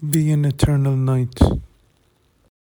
Be an eternal night.